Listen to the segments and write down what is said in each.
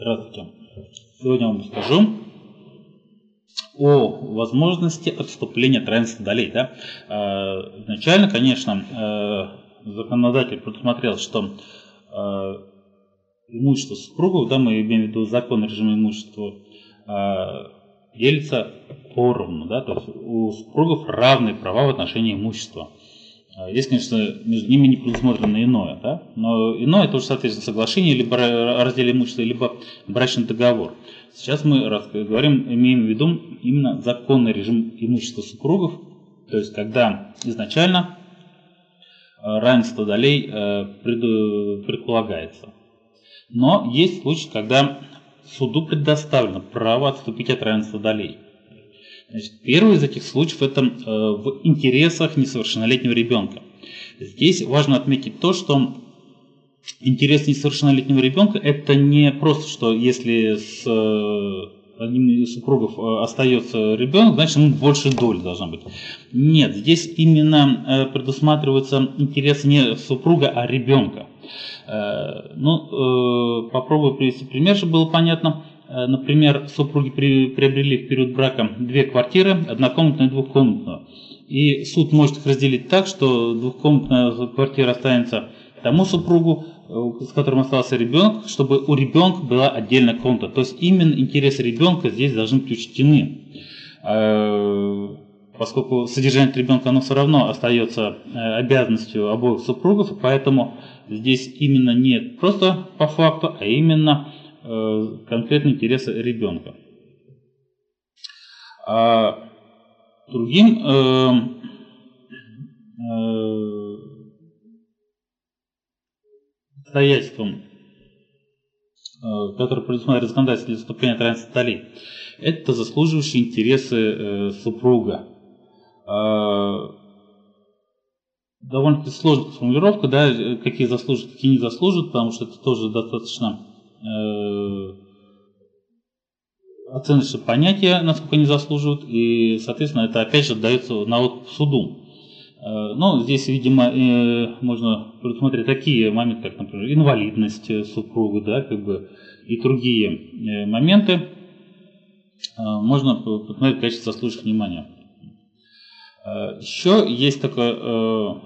Здравствуйте. Сегодня я вам расскажу о возможности отступления от равенства долей. Да? Э, изначально, конечно, э, законодатель предусмотрел, что э, имущество супругов, да, мы имеем в виду закон режима имущества, делится поровну, да, то есть у супругов равные права в отношении имущества. Есть, конечно, между ними не предусмотрено иное, да? но иное это соответственно, соглашение, либо о разделе имущества, либо брачный договор. Сейчас мы говорим, имеем в виду именно законный режим имущества супругов, то есть когда изначально э, равенство долей э, предполагается. Но есть случаи, когда суду предоставлено право отступить от равенства долей. Значит, первый из этих случаев это э, в интересах несовершеннолетнего ребенка. Здесь важно отметить то, что интерес несовершеннолетнего ребенка это не просто, что если с э, одним из супругов э, остается ребенок, значит ему больше доли должна быть. Нет, здесь именно предусматриваются интересы не супруга, а ребенка. Ну, попробую привести пример, чтобы было понятно. Э, например, супруги приобрели в период брака две квартиры, однокомнатную и двухкомнатную. И суд может их разделить так, что двухкомнатная квартира останется тому супругу, э, с которым остался ребенок, чтобы у ребенка была отдельная комната. То есть именно интересы ребенка здесь должны быть учтены. Э, поскольку содержание ребенка оно все равно остается обязанностью обоих супругов, поэтому здесь именно не просто по факту, а именно конкретные интересы ребенка. А другим э, э, обстоятельством, э, которое предусматривает законодательство для вступления равенства это заслуживающие интересы э, супруга. Э, довольно-таки сложная формулировка, да, какие заслужат, какие не заслужат, потому что это тоже достаточно Э, оценочные понятия, насколько они заслуживают, и, соответственно, это опять же дается на откуп суду. Э, но здесь, видимо, э, можно предусмотреть такие моменты, как, например, инвалидность супруга, да, как бы, и другие моменты можно посмотреть в качестве заслуживающих внимания. Еще есть такое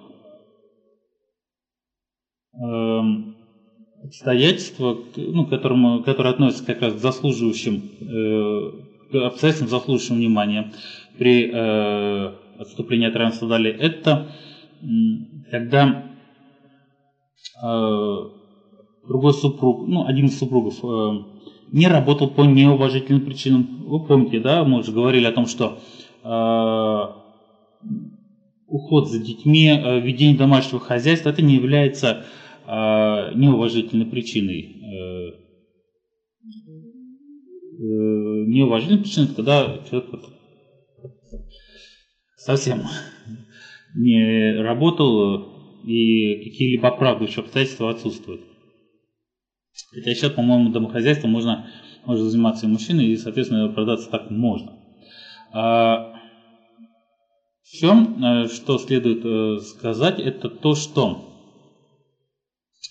обстоятельства, ну, которому, которые относятся как раз к заслуживающим, э, обстоятельствам, заслуживающим внимания при э, отступлении от равенства это когда э, другой супруг, ну, один из супругов э, не работал по неуважительным причинам. Вы помните, да, мы уже говорили о том, что э, уход за детьми, э, ведение домашнего хозяйства, это не является неуважительной причиной. Э, э, неуважительной причиной, когда человек совсем не работал и какие-либо оправдывающие обстоятельства отсутствуют. Хотя сейчас, по-моему, домохозяйством можно, можно заниматься и мужчина, и, соответственно, оправдаться так можно. А, все, э, что следует сказать, это то, что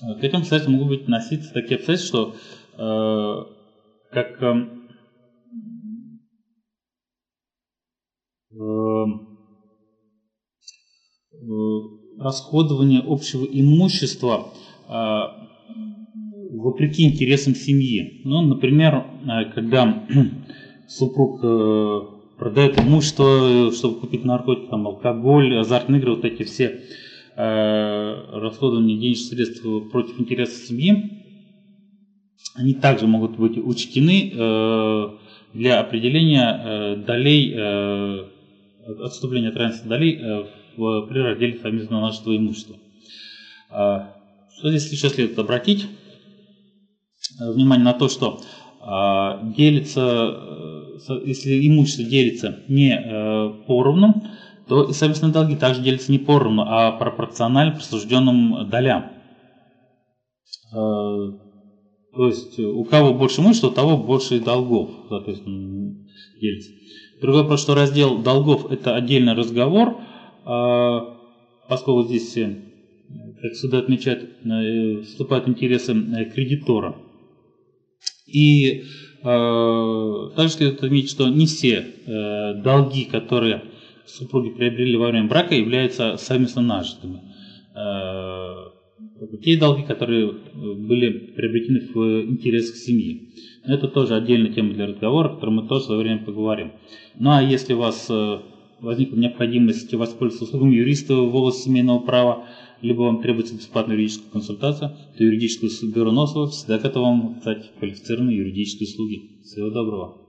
к этим обстоятельствам могут быть относиться такие обстоятельства, что э, как э, э, расходование общего имущества э, вопреки интересам семьи. Ну, например, э, когда супруг э, продает имущество, чтобы купить наркотики, там, алкоголь, азартные игры, вот эти все Э, расходования денежных средств против интересов семьи, они также могут быть учтены э, для определения э, долей, отступления от равенства долей при разделе совместного нашего имущества. А, что здесь еще следует обратить внимание на то, что делится, если имущество делится не поровну, то и совместные долги также делятся не поровну, а пропорционально присужденным долям. Э, то есть у кого больше имущества, у того больше и долгов, соответственно, делится. Другой вопрос, что раздел долгов – это отдельный разговор, э, поскольку здесь, э, как сюда отмечают, вступают интересы кредитора. И также следует отметить, что не все долги, которые супруги приобрели во время брака, являются совместно нажитыми. Э, те долги, которые были приобретены в интересах семьи. Это тоже отдельная тема для разговора, о которой мы тоже в свое время поговорим. Ну а если у вас э, возникла необходимость воспользоваться услугами юриста в области семейного права, либо вам требуется бесплатная юридическая консультация, то юридическое бюро Носова всегда готово вам оказать квалифицированные юридические услуги. Всего доброго.